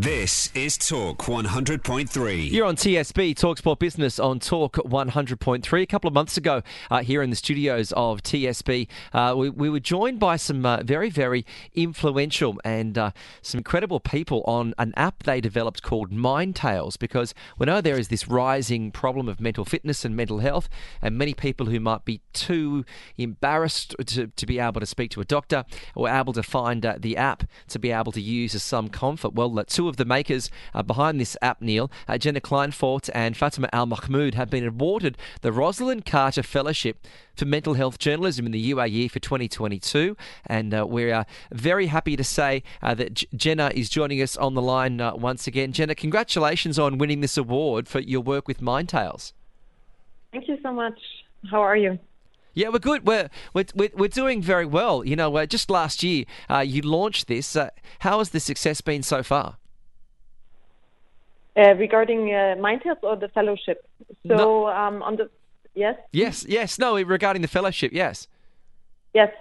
This is Talk 100.3. You're on TSB, Talksport Business on Talk 100.3. A couple of months ago, uh, here in the studios of TSB, uh, we, we, were joined by some uh, very, very influential and uh, some incredible people on an app they developed called Mind Tales because we know there is this rising problem of mental fitness and mental health, and many people who might be too embarrassed to, to be able to speak to a doctor were able to find uh, the app to be able to use as some comfort. Well, two of the makers uh, behind this app, Neil, uh, Jenna Kleinwort and Fatima Al Mahmoud, have been awarded the Rosalynn Carter Fellowship for Mental Health Journalism in the UAE for 2022. And uh, we're uh, very happy to say uh, that J- Jenna is joining us on the line uh, once again. Jenna, congratulations on winning this award for your work with Mind Tales. Thank you so much. How are you? Yeah, we're good. We're we're, we're doing very well. You know, uh, just last year uh, you launched this. Uh, how has the success been so far? Uh, regarding uh, Mindtales or the fellowship. So no. um, on the yes. Yes, yes. No, regarding the fellowship. Yes. Yes.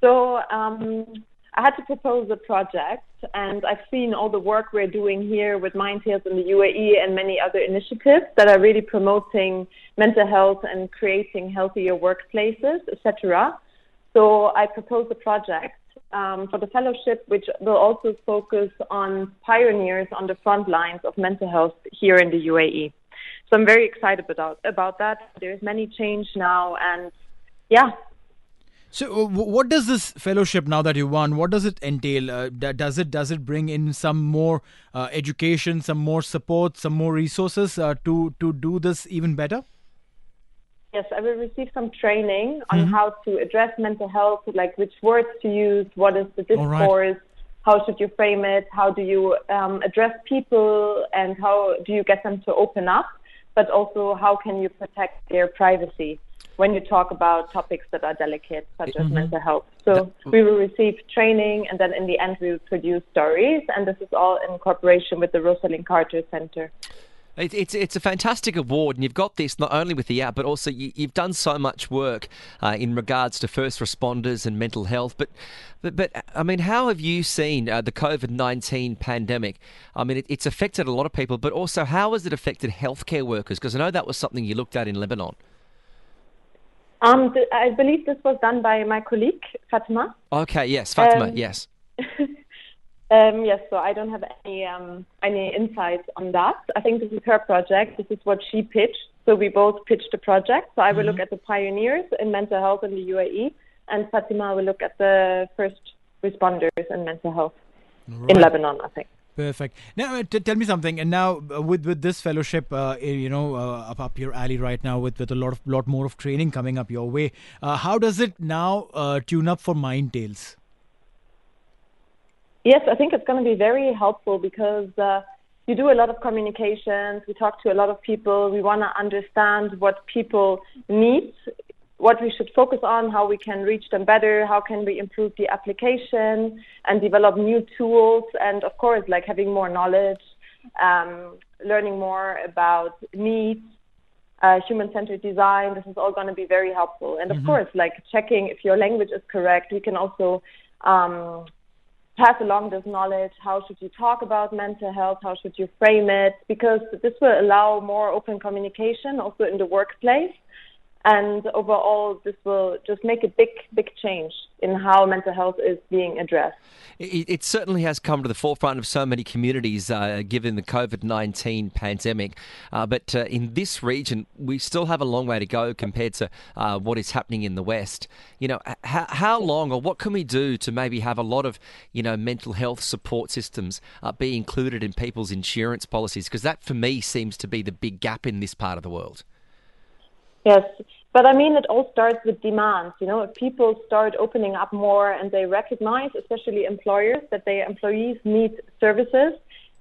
So um, I had to propose a project, and I've seen all the work we're doing here with Mindtales in the UAE and many other initiatives that are really promoting mental health and creating healthier workplaces, etc. So I proposed a project um, for the fellowship, which will also focus on pioneers on the front lines of mental health here in the UAE. So I'm very excited about about that. There's many change now, and yeah. So, uh, what does this fellowship now that you won? What does it entail? Uh, does it does it bring in some more uh, education, some more support, some more resources uh, to to do this even better? Yes, I will receive some training on mm-hmm. how to address mental health, like which words to use, what is the discourse, right. how should you frame it, how do you um, address people, and how do you get them to open up, but also how can you protect their privacy when you talk about topics that are delicate, such mm-hmm. as mental health. So we will receive training, and then in the end, we will produce stories, and this is all in cooperation with the Rosalynn Carter Center. It, it's it's a fantastic award, and you've got this not only with the app, but also you, have done so much work uh, in regards to first responders and mental health. But but, but I mean, how have you seen uh, the COVID nineteen pandemic? I mean, it, it's affected a lot of people, but also how has it affected healthcare workers? Because I know that was something you looked at in Lebanon. Um, th- I believe this was done by my colleague Fatima. Okay. Yes, Fatima. Um, yes. Um, yes, so I don't have any um, any insights on that. I think this is her project. This is what she pitched. So we both pitched the project. So I will mm-hmm. look at the pioneers in mental health in the UAE, and Fatima will look at the first responders in mental health right. in Lebanon. I think. Perfect. Now, uh, t- tell me something. And now, uh, with with this fellowship, uh, eh, you know, uh, up up your alley right now, with with a lot of lot more of training coming up your way, uh, how does it now uh, tune up for Mind Tales? Yes, I think it's going to be very helpful because uh, you do a lot of communications. We talk to a lot of people. We want to understand what people need what we should focus on, how we can reach them better, how can we improve the application and develop new tools, and of course, like having more knowledge, um, learning more about needs, uh, human-centered design. This is all going to be very helpful. And of mm-hmm. course, like checking if your language is correct, we can also um, pass along this knowledge. How should you talk about mental health? How should you frame it? Because this will allow more open communication also in the workplace and overall this will just make a big big change in how mental health is being addressed. It, it certainly has come to the forefront of so many communities uh, given the covid-19 pandemic. Uh, but uh, in this region we still have a long way to go compared to uh, what is happening in the west. You know how, how long or what can we do to maybe have a lot of you know mental health support systems uh, be included in people's insurance policies? Because that for me seems to be the big gap in this part of the world Yes, but I mean, it all starts with demands. You know, if people start opening up more and they recognize, especially employers, that their employees need services,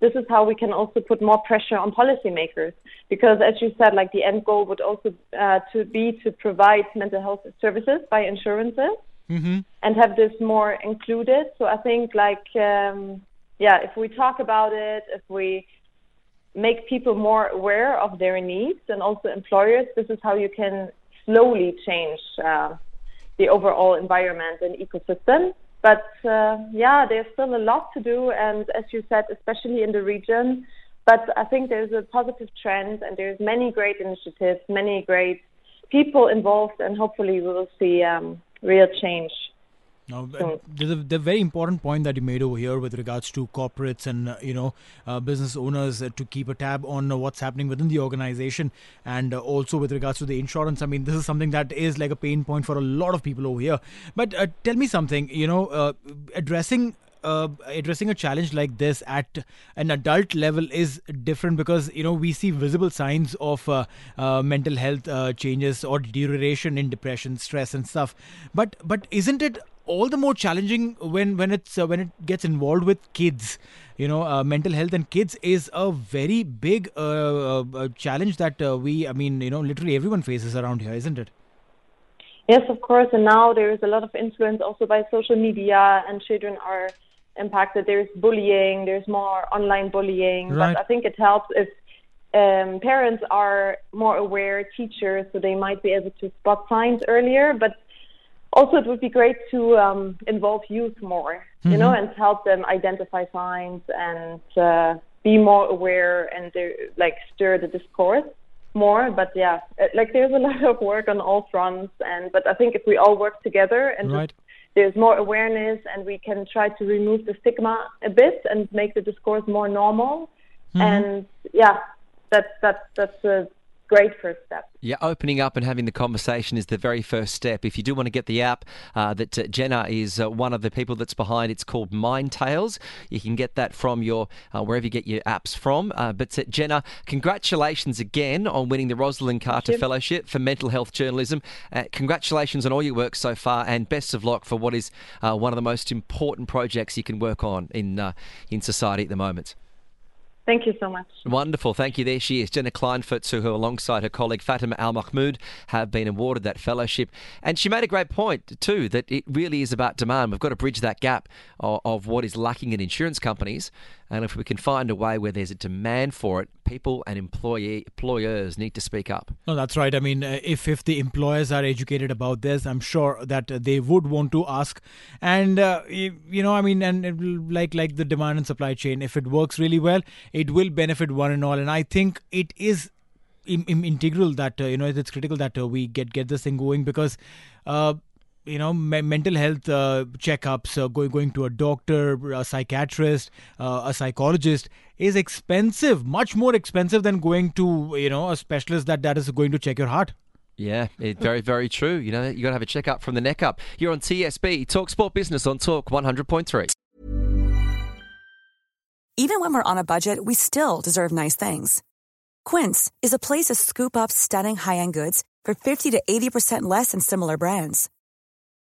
this is how we can also put more pressure on policymakers. Because, as you said, like the end goal would also uh, to be to provide mental health services by insurances mm-hmm. and have this more included. So I think, like, um, yeah, if we talk about it, if we make people more aware of their needs and also employers. This is how you can slowly change uh, the overall environment and ecosystem. But uh, yeah, there's still a lot to do, and as you said, especially in the region. But I think there's a positive trend, and there's many great initiatives, many great people involved, and hopefully we will see um, real change. Now, there's a the very important point that you made over here with regards to corporates and uh, you know uh, business owners uh, to keep a tab on uh, what's happening within the organization, and uh, also with regards to the insurance. I mean, this is something that is like a pain point for a lot of people over here. But uh, tell me something, you know, addressing uh, addressing a challenge like this at an adult level is different because you know we see visible signs of uh, uh, mental health changes or deterioration in depression, stress, and stuff. But but isn't it all the more challenging when when it's uh, when it gets involved with kids. You know uh, mental health and kids is a very big uh, uh challenge that uh, we i mean you know literally everyone faces around here isn't it? Yes of course. And now there is a lot of influence also by social media and children are impacted. There's bullying there's more online bullying. Right. but i think it helps if um, parents are more aware teachers so they might be able to spot signs earlier. But also it would be great to um, involve youth more, mm-hmm. you know, and help them identify signs and uh, be more aware and like stir the discourse more. But yeah, uh, like there's a lot of work on all fronts, and but I think if we all work together and right. there's more awareness and we can try to remove the stigma a bit and make the discourse more normal, mm-hmm. and yeah, that's that's that's a great first step. Yeah, opening up and having the conversation is the very first step. If you do want to get the app uh, that uh, Jenna is uh, one of the people that's behind, it's called Mind Tales. You can get that from your uh, wherever you get your apps from. Uh, but uh, Jenna, congratulations again on winning the Rosalynn Carter Fellowship for Mental Health Journalism. congratulations on all your work so far, and best of luck for what is one of the most important projects you can work on in in society at the moment. Thank you so much. Wonderful. Thank you. There she is, Jenna Kleinworts, who, alongside her colleague Fatima Al Mahmoud, have been awarded that fellowship. And she made a great point, too, that it really is about demand. We've got to bridge that gap of, of what is lacking in insurance companies and if we can find a way where there's a demand for it, people and employee employers need to speak up. No, that's right. I mean, uh, if if the employers are educated about this, I'm sure that they would want to ask. And uh, you know, I mean, and like like the demand and supply chain, if it works really well, it will benefit one and all. And I think it is integral that uh, you know it's critical that uh, we get get this thing going because uh, you know me- mental health uh, checkups uh, going going to a doctor a psychiatrist uh, a psychologist is expensive much more expensive than going to you know a specialist that that is going to check your heart yeah, it, very, very true. You know, you got to have a checkup from the neck up. You're on TSB, Talk Sport Business on Talk 100.3. Even when we're on a budget, we still deserve nice things. Quince is a place to scoop up stunning high end goods for 50 to 80% less than similar brands.